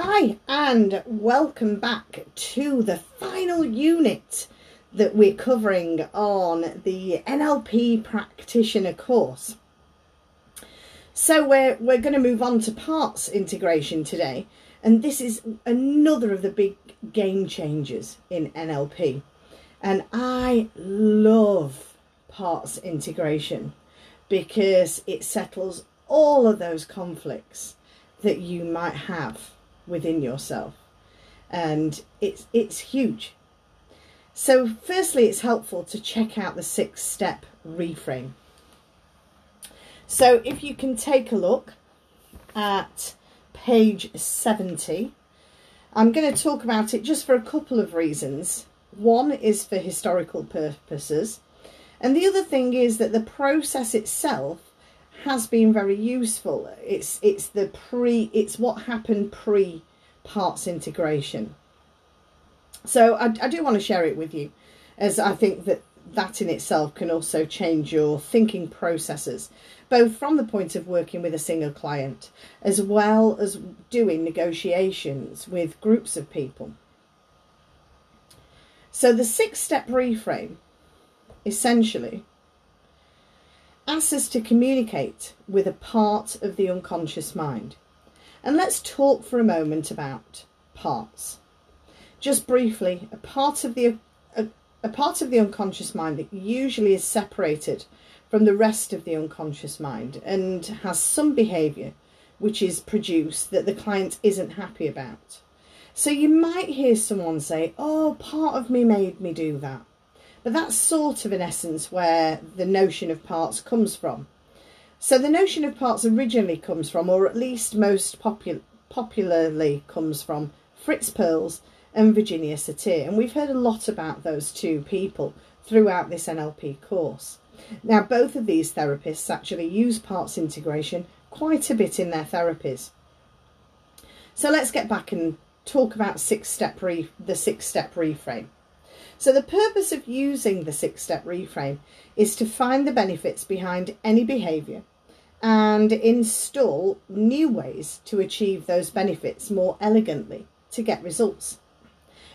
Hi, and welcome back to the final unit that we're covering on the NLP practitioner course. So we're we're going to move on to parts integration today, and this is another of the big game changers in NLP. And I love parts integration because it settles all of those conflicts that you might have within yourself. And it's it's huge. So firstly it's helpful to check out the six step reframe. So if you can take a look at page 70, I'm going to talk about it just for a couple of reasons. One is for historical purposes, and the other thing is that the process itself has been very useful. It's it's the pre it's what happened pre parts integration. So I, I do want to share it with you as I think that that in itself can also change your thinking processes, both from the point of working with a single client as well as doing negotiations with groups of people. So the six step reframe essentially asks us to communicate with a part of the unconscious mind. And let's talk for a moment about parts. Just briefly, a part of the a, a part of the unconscious mind that usually is separated from the rest of the unconscious mind and has some behavior which is produced that the client isn't happy about. So you might hear someone say, "Oh, part of me made me do that." But that's sort of in essence where the notion of parts comes from. So the notion of parts originally comes from, or at least most popu popularly comes from, Fritz Perls and Virginia Satir. And we've heard a lot about those two people throughout this NLP course. Now, both of these therapists actually use parts integration quite a bit in their therapies. So let's get back and talk about six step the six step reframe. So the purpose of using the six-step reframe is to find the benefits behind any behaviour and install new ways to achieve those benefits more elegantly to get results.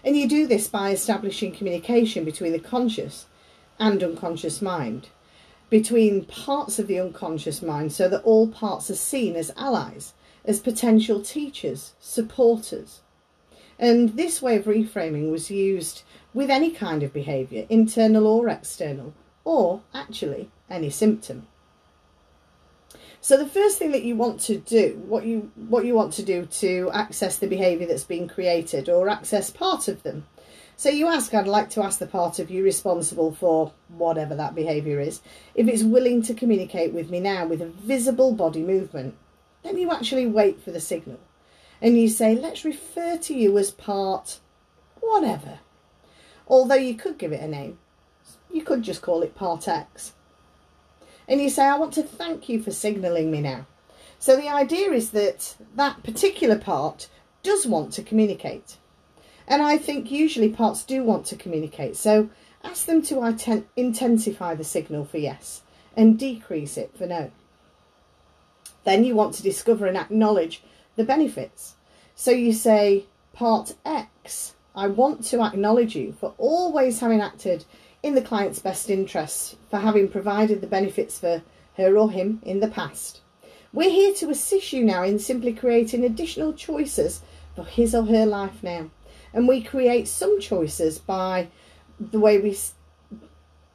And you do this by establishing communication between the conscious and unconscious mind, between parts of the unconscious mind so that all parts are seen as allies, as potential teachers, supporters. And this way of reframing was used with any kind of behaviour, internal or external, or actually any symptom. So the first thing that you want to do, what you what you want to do to access the behaviour that's been created or access part of them. So you ask, I'd like to ask the part of you responsible for whatever that behaviour is, if it's willing to communicate with me now with a visible body movement. Then you actually wait for the signal. And you say, let's refer to you as part whatever. Although you could give it a name. You could just call it Part X. And you say, I want to thank you for signalling me now. So the idea is that that particular part does want to communicate. And I think usually parts do want to communicate. So ask them to intensify the signal for yes and decrease it for no. Then you want to discover and acknowledge the benefits. So you say part X I want to acknowledge you for always having acted in the client's best interests, for having provided the benefits for her or him in the past. We're here to assist you now in simply creating additional choices for his or her life now. And we create some choices by the way we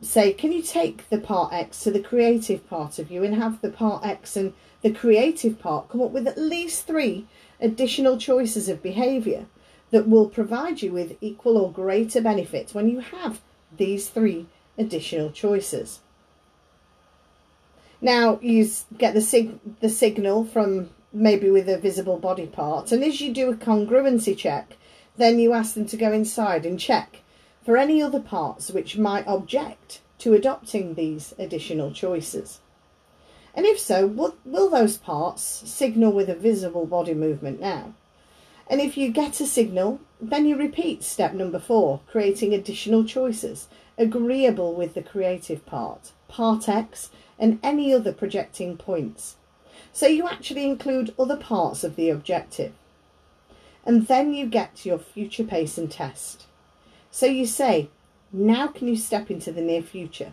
say, can you take the part X to the creative part of you and have the part X and the creative part come up with at least three additional choices of behaviour that will provide you with equal or greater benefits when you have these three additional choices. Now you get the, sig the signal from maybe with a visible body part and as you do a congruency check then you ask them to go inside and check for any other parts which might object to adopting these additional choices. And if so, will, will those parts signal with a visible body movement now? And if you get a signal, then you repeat step number four, creating additional choices, agreeable with the creative part, part X, and any other projecting points. So you actually include other parts of the objective. And then you get to your future pace and test. So you say, now can you step into the near future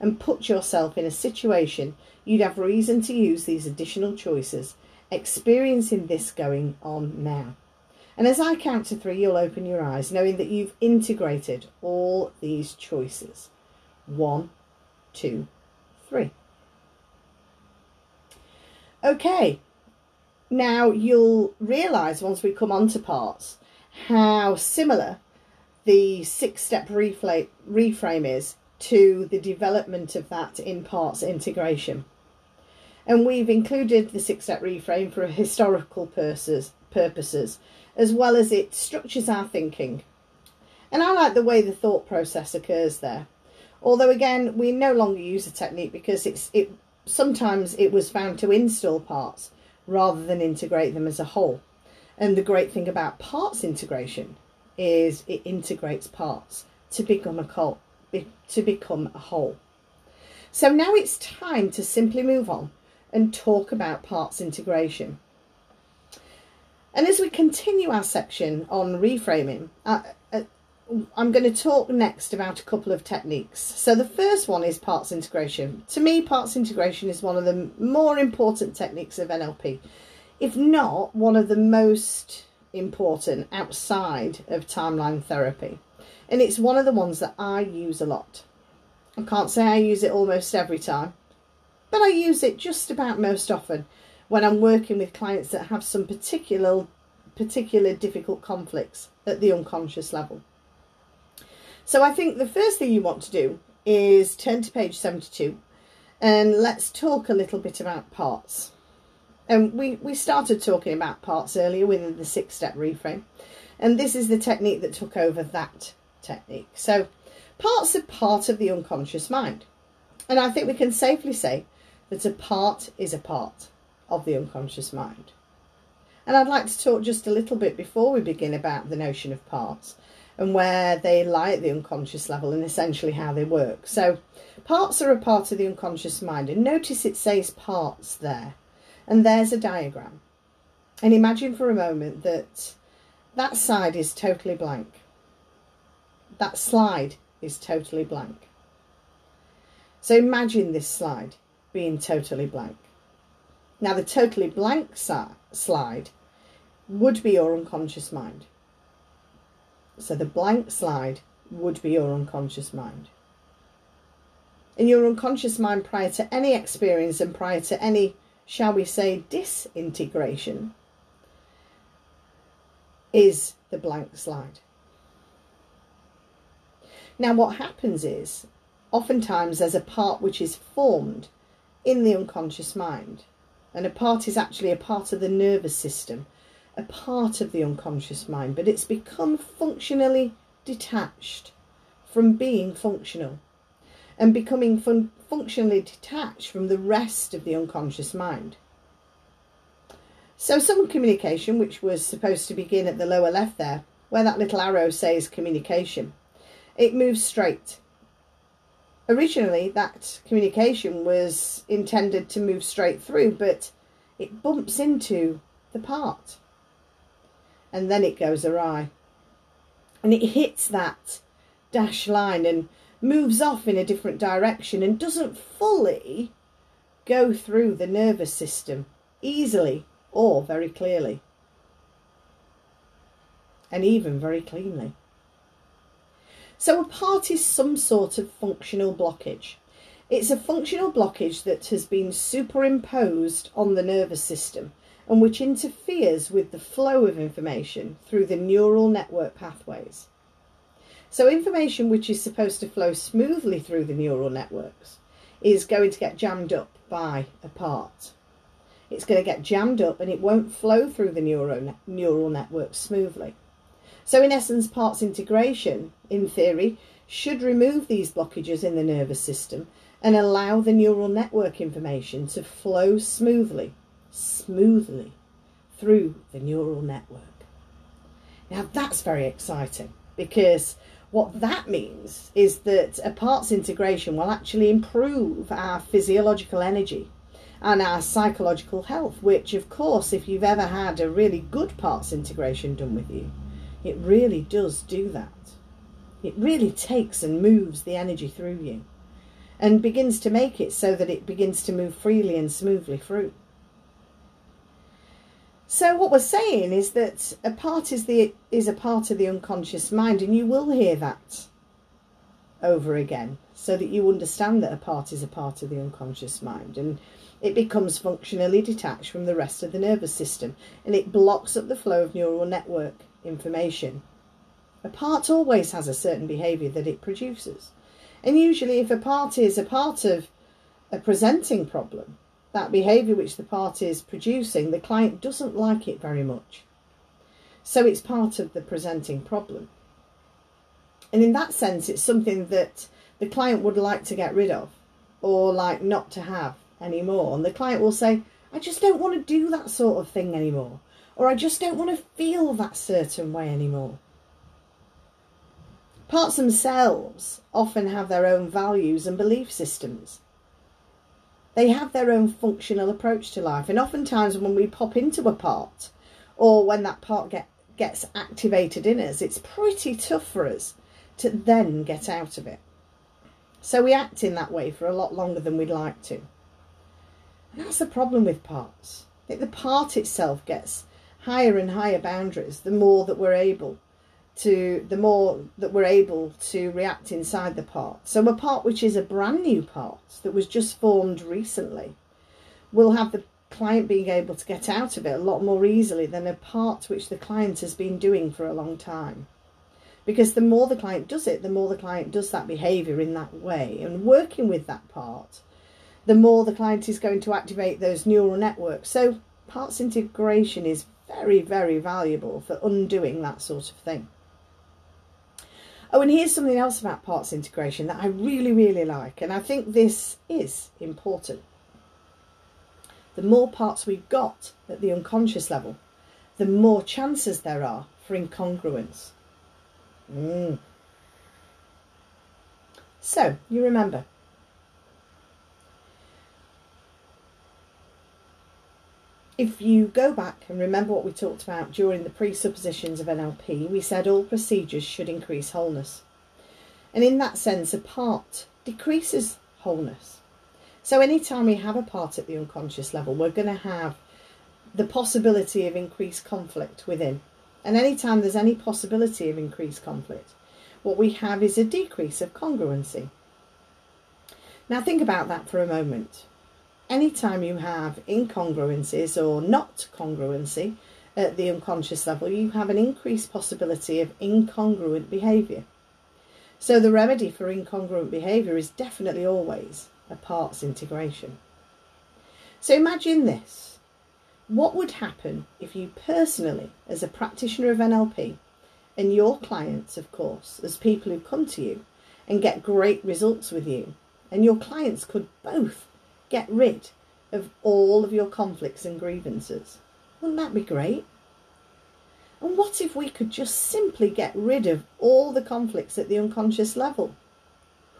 and put yourself in a situation you'd have reason to use these additional choices, experiencing this going on now. And as I count to three, you'll open your eyes, knowing that you've integrated all these choices. One, two, three. Okay, now you'll realise once we come on to parts how similar the six step reframe is to the development of that in parts integration. And we've included the six step reframe for historical purposes, purposes as well as it structures our thinking. And I like the way the thought process occurs there. Although again, we no longer use the technique because it's it sometimes it was found to install parts rather than integrate them as a whole. And the great thing about parts integration is it integrates parts to become a whole, to become a whole. So now it's time to simply move on and talk about parts integration. And as we continue our section on reframing, uh, uh, I'm going to talk next about a couple of techniques. So the first one is parts integration. To me, parts integration is one of the more important techniques of NLP, if not one of the most important outside of timeline therapy. And it's one of the ones that I use a lot. I can't say I use it almost every time, but I use it just about most often when I'm working with clients that have some particular particular difficult conflicts at the unconscious level. So I think the first thing you want to do is turn to page 72 and let's talk a little bit about parts. And we, we started talking about parts earlier within the six-step reframe. And this is the technique that took over that technique. So parts are part of the unconscious mind. And I think we can safely say that a part is a part of the unconscious mind. And I'd like to talk just a little bit before we begin about the notion of parts and where they lie at the unconscious level and essentially how they work. So parts are a part of the unconscious mind and notice it says parts there and there's a diagram. And imagine for a moment that that side is totally blank. That slide is totally blank. So imagine this slide being totally blank. Now the totally blank slide would be your unconscious mind. So the blank slide would be your unconscious mind. In your unconscious mind prior to any experience and prior to any, shall we say, disintegration, is the blank slide. Now, what happens is, oftentimes there's a part which is formed in the unconscious mind, and a part is actually a part of the nervous system a part of the unconscious mind, but it's become functionally detached from being functional and becoming fun functionally detached from the rest of the unconscious mind. So some communication, which was supposed to begin at the lower left there, where that little arrow says communication, it moves straight. Originally, that communication was intended to move straight through, but it bumps into the part and then it goes awry. And it hits that dash line and moves off in a different direction and doesn't fully go through the nervous system easily or very clearly. And even very cleanly. So a part is some sort of functional blockage. It's a functional blockage that has been superimposed on the nervous system and which interferes with the flow of information through the neural network pathways. So information which is supposed to flow smoothly through the neural networks is going to get jammed up by a part. It's going to get jammed up and it won't flow through the neural, neural network smoothly. So in essence, parts integration, in theory, should remove these blockages in the nervous system and allow the neural network information to flow smoothly smoothly through the neural network. Now that's very exciting because what that means is that a parts integration will actually improve our physiological energy and our psychological health, which, of course, if you've ever had a really good parts integration done with you, it really does do that. It really takes and moves the energy through you and begins to make it so that it begins to move freely and smoothly through. So what we're saying is that a part is the is a part of the unconscious mind, and you will hear that over again, so that you understand that a part is a part of the unconscious mind, and it becomes functionally detached from the rest of the nervous system, and it blocks up the flow of neural network information. A part always has a certain behaviour that it produces, and usually, if a part is a part of a presenting problem, that behaviour which the party is producing, the client doesn't like it very much. So it's part of the presenting problem. And in that sense, it's something that the client would like to get rid of or like not to have anymore. And the client will say, I just don't want to do that sort of thing anymore. Or I just don't want to feel that certain way anymore. Parts themselves often have their own values and belief systems they have their own functional approach to life. And oftentimes, when we pop into a part or when that part get, gets activated in us, it's pretty tough for us to then get out of it. So we act in that way for a lot longer than we'd like to. And that's the problem with parts. The part itself gets higher and higher boundaries the more that we're able to the more that we're able to react inside the part. So a part which is a brand new part that was just formed recently will have the client being able to get out of it a lot more easily than a part which the client has been doing for a long time. Because the more the client does it, the more the client does that behaviour in that way. And working with that part, the more the client is going to activate those neural networks. So parts integration is very, very valuable for undoing that sort of thing. Oh, and here's something else about parts integration that I really, really like, and I think this is important. The more parts we've got at the unconscious level, the more chances there are for incongruence. Mm. So, you remember, if you go back and remember what we talked about during the presuppositions of NLP, we said all procedures should increase wholeness. And in that sense, a part decreases wholeness. So anytime we have a part at the unconscious level, we're going to have the possibility of increased conflict within. And anytime there's any possibility of increased conflict, what we have is a decrease of congruency. Now think about that for a moment anytime you have incongruencies or not congruency at the unconscious level, you have an increased possibility of incongruent behaviour. So the remedy for incongruent behaviour is definitely always a parts integration. So imagine this. What would happen if you personally, as a practitioner of NLP, and your clients, of course, as people who come to you and get great results with you, and your clients could both get rid of all of your conflicts and grievances. Wouldn't that be great? And what if we could just simply get rid of all the conflicts at the unconscious level?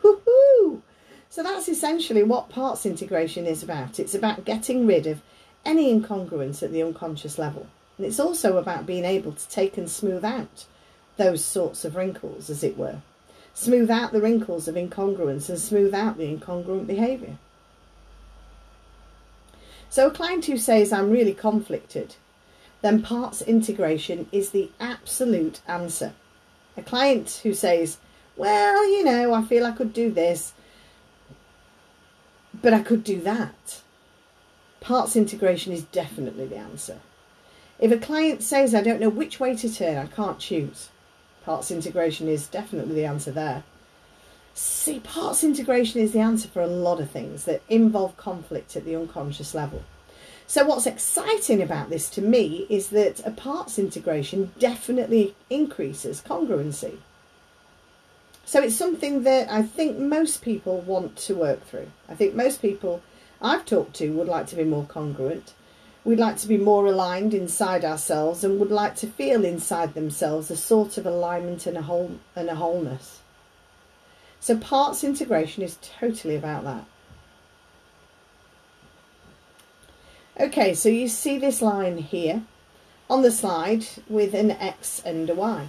Woohoo! So that's essentially what parts integration is about. It's about getting rid of any incongruence at the unconscious level. And it's also about being able to take and smooth out those sorts of wrinkles, as it were. Smooth out the wrinkles of incongruence and smooth out the incongruent behaviour. So a client who says, I'm really conflicted, then parts integration is the absolute answer. A client who says, well, you know, I feel I could do this, but I could do that. Parts integration is definitely the answer. If a client says, I don't know which way to turn, I can't choose, parts integration is definitely the answer there. See, parts integration is the answer for a lot of things that involve conflict at the unconscious level. So what's exciting about this to me is that a parts integration definitely increases congruency. So it's something that I think most people want to work through. I think most people I've talked to would like to be more congruent. We'd like to be more aligned inside ourselves and would like to feel inside themselves a sort of alignment and a whole and a wholeness. So parts integration is totally about that. Okay, so you see this line here on the slide with an X and a Y.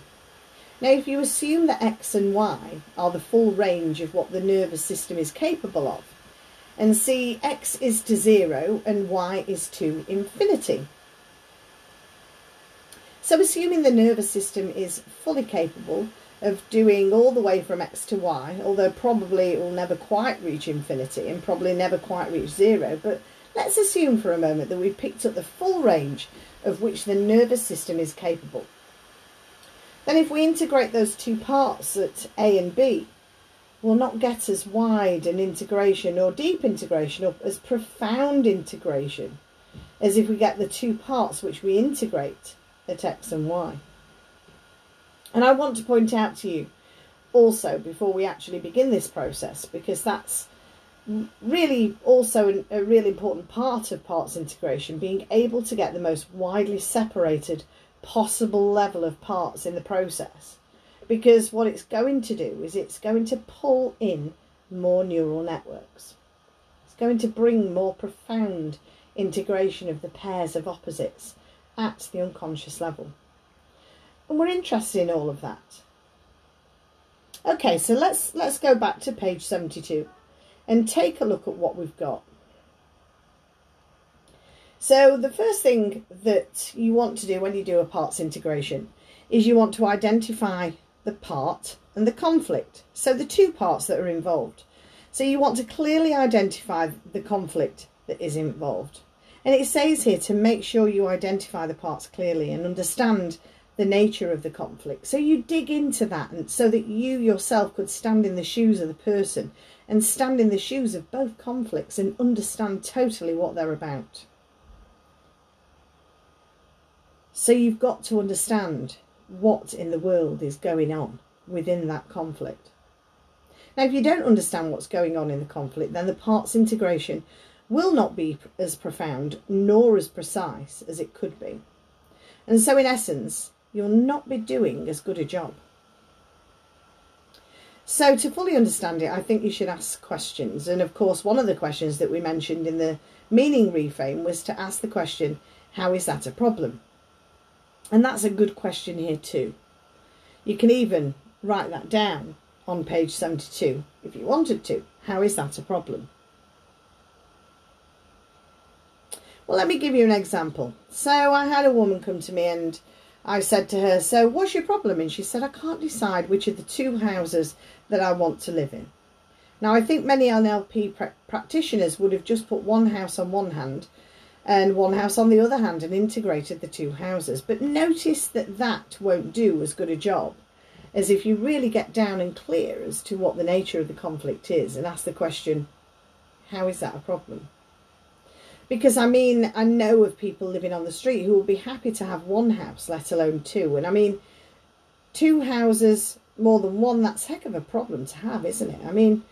Now, if you assume that X and Y are the full range of what the nervous system is capable of, and see X is to zero and Y is to infinity. So assuming the nervous system is fully capable of doing all the way from X to Y, although probably it will never quite reach infinity and probably never quite reach zero, but let's assume for a moment that we've picked up the full range of which the nervous system is capable. Then if we integrate those two parts at A and B, we'll not get as wide an integration or deep integration or as profound integration as if we get the two parts which we integrate at X and Y. And I want to point out to you also before we actually begin this process because that's really also a really important part of parts integration, being able to get the most widely separated possible level of parts in the process. Because what it's going to do is it's going to pull in more neural networks. It's going to bring more profound integration of the pairs of opposites at the unconscious level. And we're interested in all of that. Okay, so let's let's go back to page 72 and take a look at what we've got. So the first thing that you want to do when you do a parts integration is you want to identify the part and the conflict. So the two parts that are involved. So you want to clearly identify the conflict that is involved. And it says here to make sure you identify the parts clearly and understand the nature of the conflict. So you dig into that and so that you yourself could stand in the shoes of the person and stand in the shoes of both conflicts and understand totally what they're about. So you've got to understand what in the world is going on within that conflict. Now, if you don't understand what's going on in the conflict, then the parts integration will not be as profound nor as precise as it could be. And so, in essence, you'll not be doing as good a job. So to fully understand it, I think you should ask questions. And of course, one of the questions that we mentioned in the meaning reframe was to ask the question, how is that a problem? And that's a good question here too. You can even write that down on page 72 if you wanted to. How is that a problem? Well, let me give you an example. So I had a woman come to me and I said to her, So what's your problem? And she said, I can't decide which of the two houses that I want to live in. Now, I think many NLP pr- practitioners would have just put one house on one hand and one house on the other hand and integrated the two houses. But notice that that won't do as good a job as if you really get down and clear as to what the nature of the conflict is and ask the question, how is that a problem? Because I mean, I know of people living on the street who will be happy to have one house, let alone two. And I mean, two houses, more than one, that's heck of a problem to have, isn't it? I mean,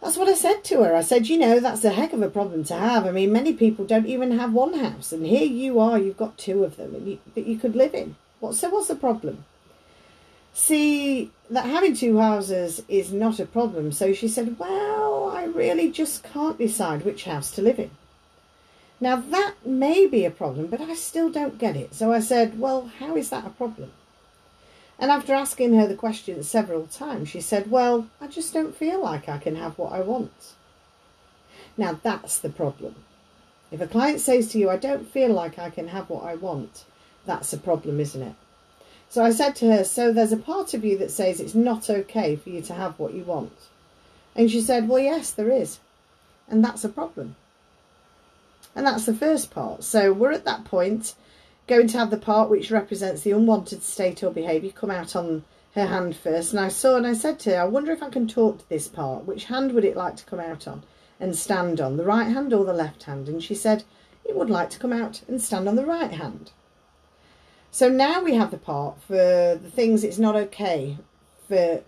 that's what I said to her. I said, you know, that's a heck of a problem to have. I mean, many people don't even have one house, and here you are, you've got two of them you, that you could live in. What, so, what's the problem? See, that having two houses is not a problem. So she said, well, I really just can't decide which house to live in. Now that may be a problem, but I still don't get it. So I said, Well, how is that a problem? And after asking her the question several times, she said, Well, I just don't feel like I can have what I want. Now that's the problem. If a client says to you, I don't feel like I can have what I want, that's a problem, isn't it? So I said to her, So there's a part of you that says it's not okay for you to have what you want. And she said, Well, yes, there is. And that's a problem. And that's the first part. So we're at that point going to have the part which represents the unwanted state or behaviour come out on her hand first. And I saw and I said to her, I wonder if I can talk to this part. Which hand would it like to come out on and stand on, the right hand or the left hand? And she said, it would like to come out and stand on the right hand. So now we have the part for the things it's not okay for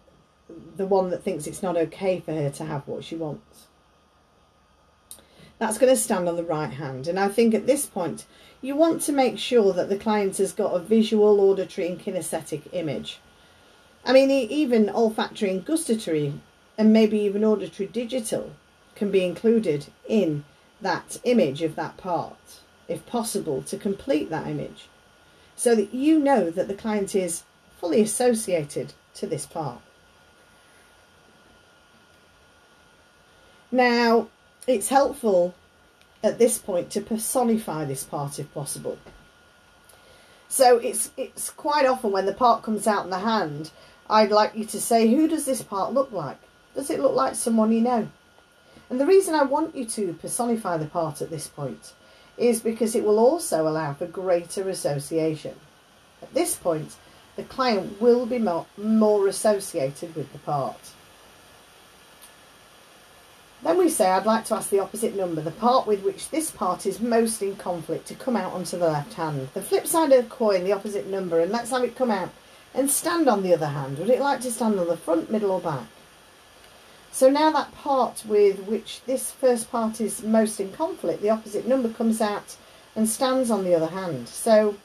the one that thinks it's not okay for her to have what she wants that's going to stand on the right hand. And I think at this point, you want to make sure that the client has got a visual, auditory, and kinesthetic image. I mean, even olfactory and gustatory, and maybe even auditory digital, can be included in that image of that part, if possible, to complete that image, so that you know that the client is fully associated to this part. Now, it's helpful at this point to personify this part if possible. So it's it's quite often when the part comes out in the hand, I'd like you to say, who does this part look like? Does it look like someone you know? And the reason I want you to personify the part at this point is because it will also allow for greater association. At this point, the client will be more, more associated with the part. Then we say, I'd like to ask the opposite number, the part with which this part is most in conflict, to come out onto the left hand. The flip side of the coin, the opposite number, and let's have it come out and stand on the other hand. Would it like to stand on the front, middle or back? So now that part with which this first part is most in conflict, the opposite number comes out and stands on the other hand. So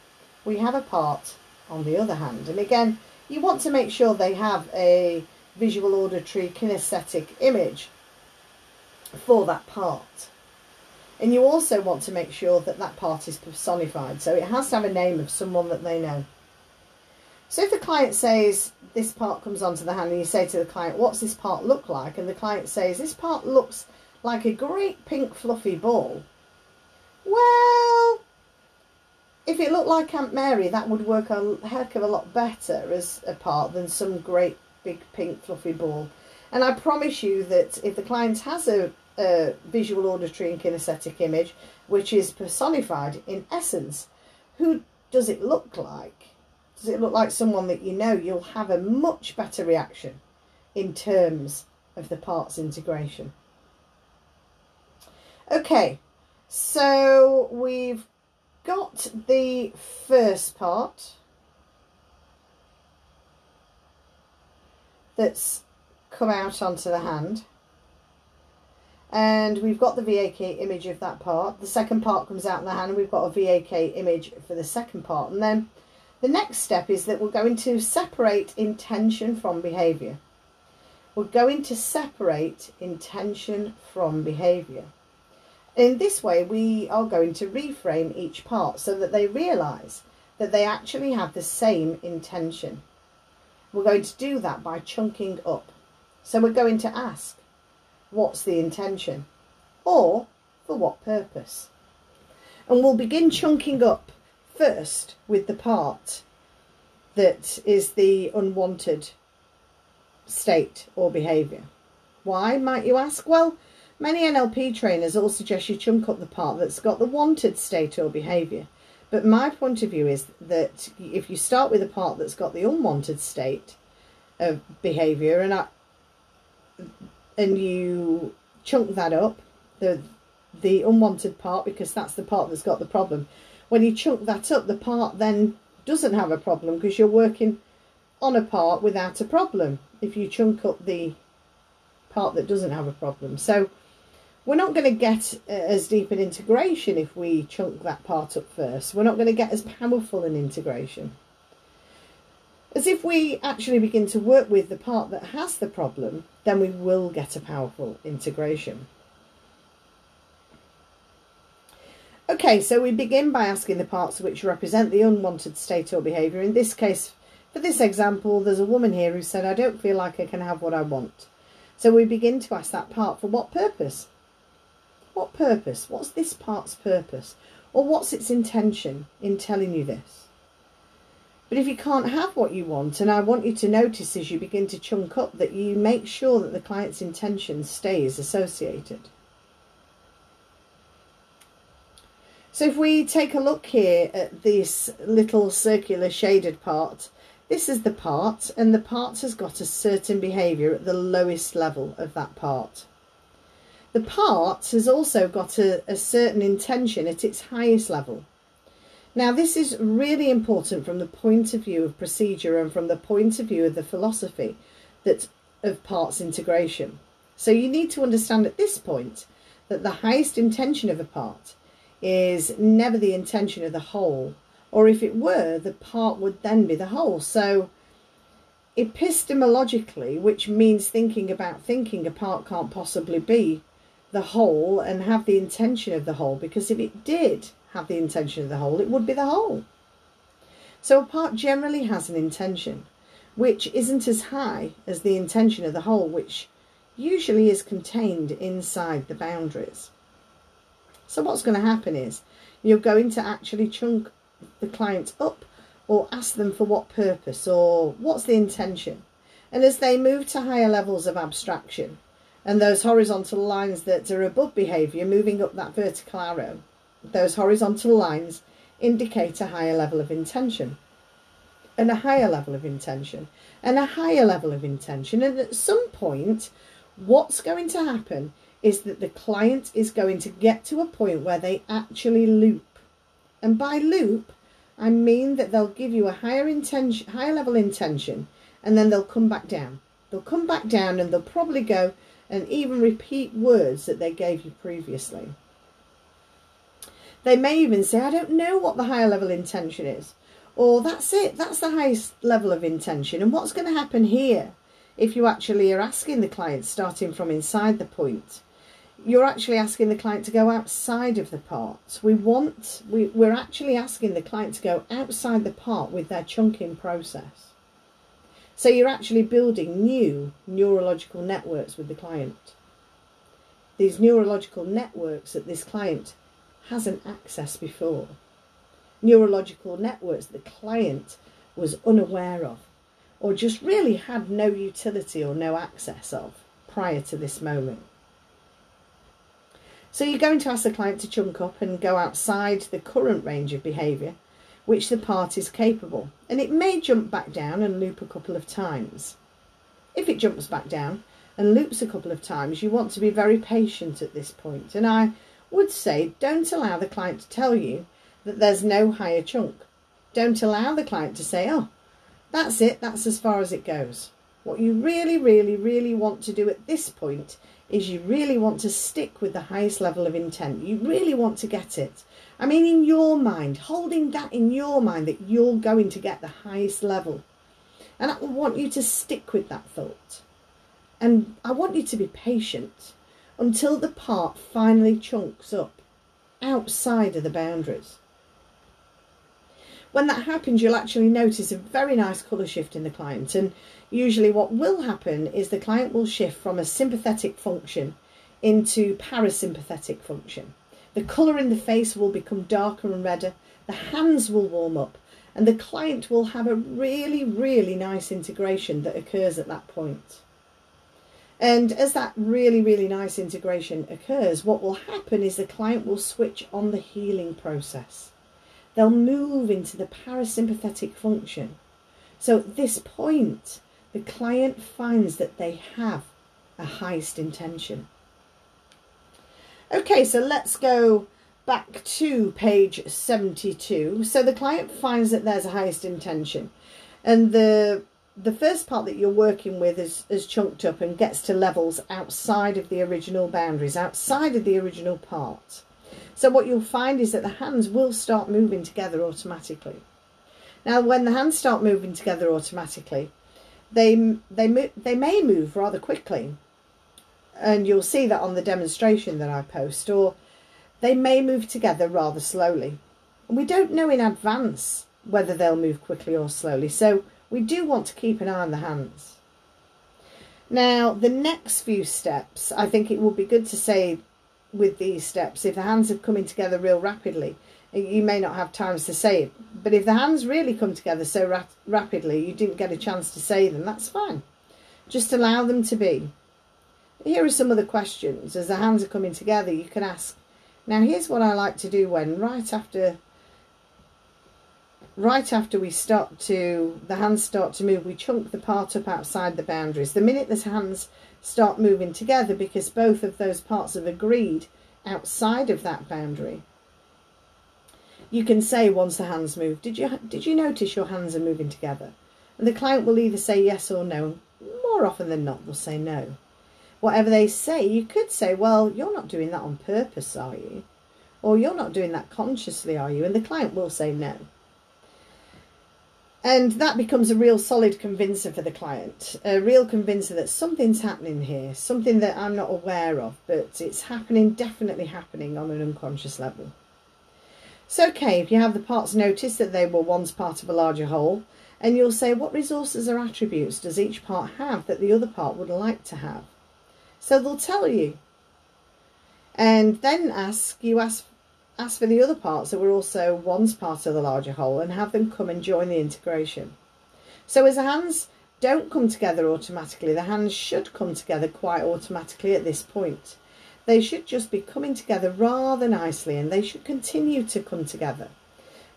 we have a part on the other hand. And again, you want to make sure they have a visual auditory kinesthetic image for that part. And you also want to make sure that that part is personified. So it has to have a name of someone that they know. So if the client says this part comes onto the hand and you say to the client, what's this part look like? And the client says, this part looks like a great pink fluffy ball. Well, if it looked like Aunt Mary, that would work a heck of a lot better as a part than some great big pink fluffy ball. And I promise you that if the client has a, a visual, auditory and kinesthetic image, which is personified in essence, who does it look like? Does it look like someone that you know? You'll have a much better reaction in terms of the parts integration. Okay, so we've got the first part that's come out onto the hand. And we've got the VAK image of that part. The second part comes out in the hand and we've got a VAK image for the second part. And then the next step is that we're going to separate intention from behaviour. We're going to separate intention from behaviour. In this way, we are going to reframe each part so that they realise that they actually have the same intention. We're going to do that by chunking up. So we're going to ask, what's the intention? Or for what purpose? And we'll begin chunking up first with the part that is the unwanted state or behaviour. Why, might you ask? Well, many NLP trainers all suggest you chunk up the part that's got the wanted state or behaviour. But my point of view is that if you start with a part that's got the unwanted state of behaviour and I, and you chunk that up, the the unwanted part, because that's the part that's got the problem. When you chunk that up, the part then doesn't have a problem because you're working on a part without a problem if you chunk up the part that doesn't have a problem. So we're not going to get uh, as deep an integration if we chunk that part up first. We're not going to get as powerful an integration as if we actually begin to work with the part that has the problem, then we will get a powerful integration. Okay, so we begin by asking the parts which represent the unwanted state or behaviour. In this case, for this example, there's a woman here who said, I don't feel like I can have what I want. So we begin to ask that part, for what purpose? What purpose? What's this part's purpose? Or what's its intention in telling you this? But if you can't have what you want, and I want you to notice as you begin to chunk up that you make sure that the client's intention stays associated. So if we take a look here at this little circular shaded part, this is the part and the part has got a certain behaviour at the lowest level of that part. The part has also got a, a certain intention at its highest level. Now, this is really important from the point of view of procedure and from the point of view of the philosophy that of parts integration. So you need to understand at this point that the highest intention of a part is never the intention of the whole, or if it were, the part would then be the whole. So epistemologically, which means thinking about thinking, a part can't possibly be the whole and have the intention of the whole because if it did have the intention of the whole, it would be the whole. So a part generally has an intention which isn't as high as the intention of the whole, which usually is contained inside the boundaries. So what's going to happen is you're going to actually chunk the client up or ask them for what purpose or what's the intention. And as they move to higher levels of abstraction and those horizontal lines that are above behaviour moving up that vertical arrow, those horizontal lines indicate a higher level of intention and a higher level of intention and a higher level of intention. And at some point, what's going to happen is that the client is going to get to a point where they actually loop. And by loop, I mean that they'll give you a higher intention, higher level intention, and then they'll come back down. They'll come back down and they'll probably go and even repeat words that they gave you previously. They may even say, I don't know what the higher level intention is. Or that's it, that's the highest level of intention. And what's going to happen here if you actually are asking the client starting from inside the point? You're actually asking the client to go outside of the part. We want, we, we're actually asking the client to go outside the part with their chunking process. So you're actually building new neurological networks with the client. These neurological networks that this client hasn't accessed before neurological networks the client was unaware of or just really had no utility or no access of prior to this moment. So you're going to ask the client to chunk up and go outside the current range of behaviour which the part is capable and it may jump back down and loop a couple of times. If it jumps back down and loops a couple of times you want to be very patient at this point and I would say don't allow the client to tell you that there's no higher chunk. Don't allow the client to say, oh, that's it, that's as far as it goes. What you really, really, really want to do at this point is you really want to stick with the highest level of intent. You really want to get it. I mean, in your mind, holding that in your mind that you're going to get the highest level. And I want you to stick with that thought. And I want you to be patient until the part finally chunks up outside of the boundaries. When that happens, you'll actually notice a very nice colour shift in the client. And usually what will happen is the client will shift from a sympathetic function into parasympathetic function. The colour in the face will become darker and redder. The hands will warm up and the client will have a really, really nice integration that occurs at that point. And as that really, really nice integration occurs, what will happen is the client will switch on the healing process they'll move into the parasympathetic function. So at this point, the client finds that they have a highest intention. Okay, so let's go back to page 72. So the client finds that there's a highest intention. And the the first part that you're working with is, is chunked up and gets to levels outside of the original boundaries, outside of the original part. So what you'll find is that the hands will start moving together automatically. Now, when the hands start moving together automatically, they they they may move rather quickly, and you'll see that on the demonstration that I post, or they may move together rather slowly. And we don't know in advance whether they'll move quickly or slowly, so we do want to keep an eye on the hands. Now, the next few steps, I think it would be good to say with these steps. If the hands are coming together real rapidly, you may not have times to say it. But if the hands really come together so ra rapidly, you didn't get a chance to say them, that's fine. Just allow them to be. Here are some of the questions. As the hands are coming together, you can ask, now here's what I like to do when right after right after we start to, the hands start to move, we chunk the part up outside the boundaries. The minute the hands start moving together because both of those parts have agreed outside of that boundary. You can say once the hands move, did you, did you notice your hands are moving together? And the client will either say yes or no. More often than not, they'll say no. Whatever they say, you could say, well, you're not doing that on purpose, are you? Or you're not doing that consciously, are you? And the client will say no. And that becomes a real solid convincer for the client, a real convincer that something's happening here, something that I'm not aware of, but it's happening, definitely happening on an unconscious level. So, if you have the parts notice that they were once part of a larger whole, and you'll say, what resources or attributes does each part have that the other part would like to have? So they'll tell you. And then ask, you ask, ask for the other parts that were also once part of the larger whole and have them come and join the integration. So as the hands don't come together automatically, the hands should come together quite automatically at this point. They should just be coming together rather nicely and they should continue to come together.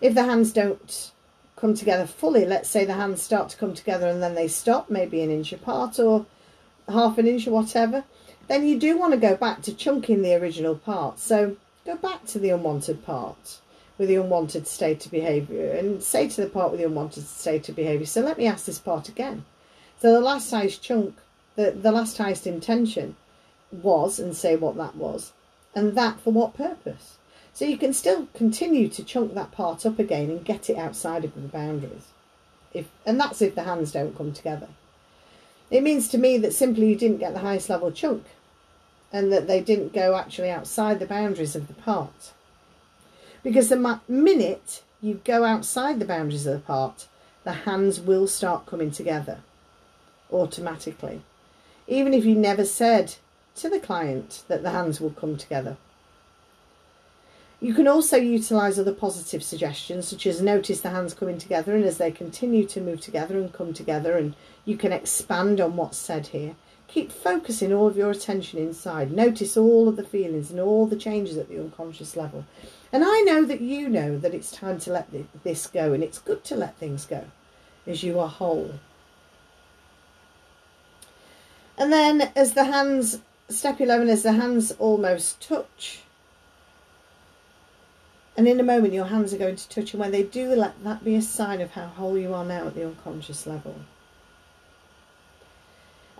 If the hands don't come together fully, let's say the hands start to come together and then they stop, maybe an inch apart or half an inch or whatever, then you do want to go back to chunking the original part. So go back to the unwanted part with the unwanted state of behaviour and say to the part with the unwanted state of behaviour, so let me ask this part again. So the last highest chunk, the, the last highest intention was and say what that was and that for what purpose. So you can still continue to chunk that part up again and get it outside of the boundaries. If And that's if the hands don't come together. It means to me that simply you didn't get the highest level chunk and that they didn't go actually outside the boundaries of the part. Because the minute you go outside the boundaries of the part, the hands will start coming together automatically. Even if you never said to the client that the hands will come together. You can also utilise other positive suggestions, such as notice the hands coming together and as they continue to move together and come together, and you can expand on what's said here. Keep focusing all of your attention inside. Notice all of the feelings and all the changes at the unconscious level. And I know that you know that it's time to let this go, and it's good to let things go as you are whole. And then as the hands Step 11 as the hands almost touch. And in a moment, your hands are going to touch. And when they do, let that be a sign of how whole you are now at the unconscious level.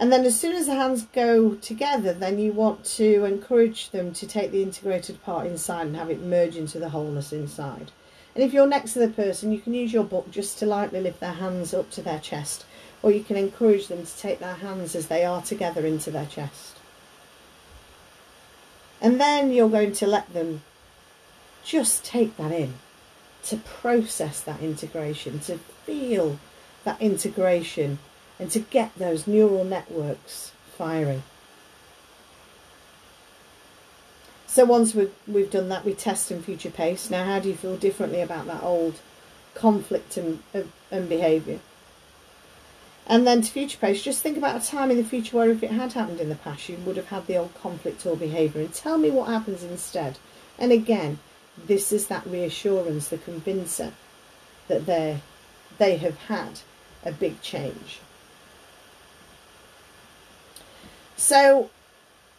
And then as soon as the hands go together, then you want to encourage them to take the integrated part inside and have it merge into the wholeness inside. And if you're next to the person, you can use your book just to lightly lift their hands up to their chest. Or you can encourage them to take their hands as they are together into their chest. And then you're going to let them just take that in, to process that integration, to feel that integration, and to get those neural networks firing. So once we've, we've done that, we test in future pace. Now, how do you feel differently about that old conflict and, and behaviour? And then to future pace, just think about a time in the future where if it had happened in the past, you would have had the old conflict or behaviour. And tell me what happens instead. And again, this is that reassurance, the convincer that they they have had a big change. So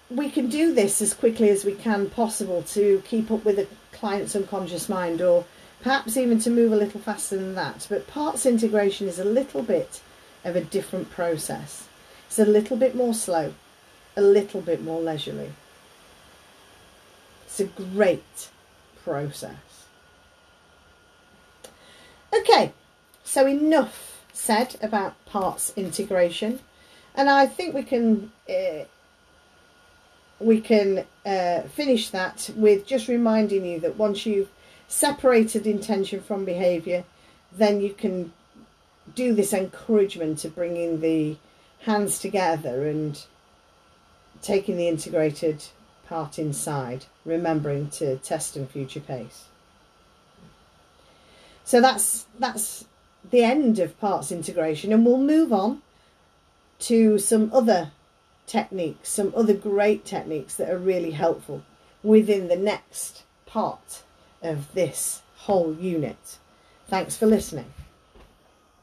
we can do this as quickly as we can possible to keep up with the client's unconscious mind or perhaps even to move a little faster than that. But parts integration is a little bit of a different process. It's a little bit more slow, a little bit more leisurely. It's a great process. Okay, so enough said about parts integration, and I think we can uh, we can uh, finish that with just reminding you that once you've separated intention from behaviour, then you can do this encouragement of bringing the hands together and taking the integrated part inside, remembering to test and future pace. So that's that's the end of parts integration and we'll move on to some other techniques, some other great techniques that are really helpful within the next part of this whole unit. Thanks for listening.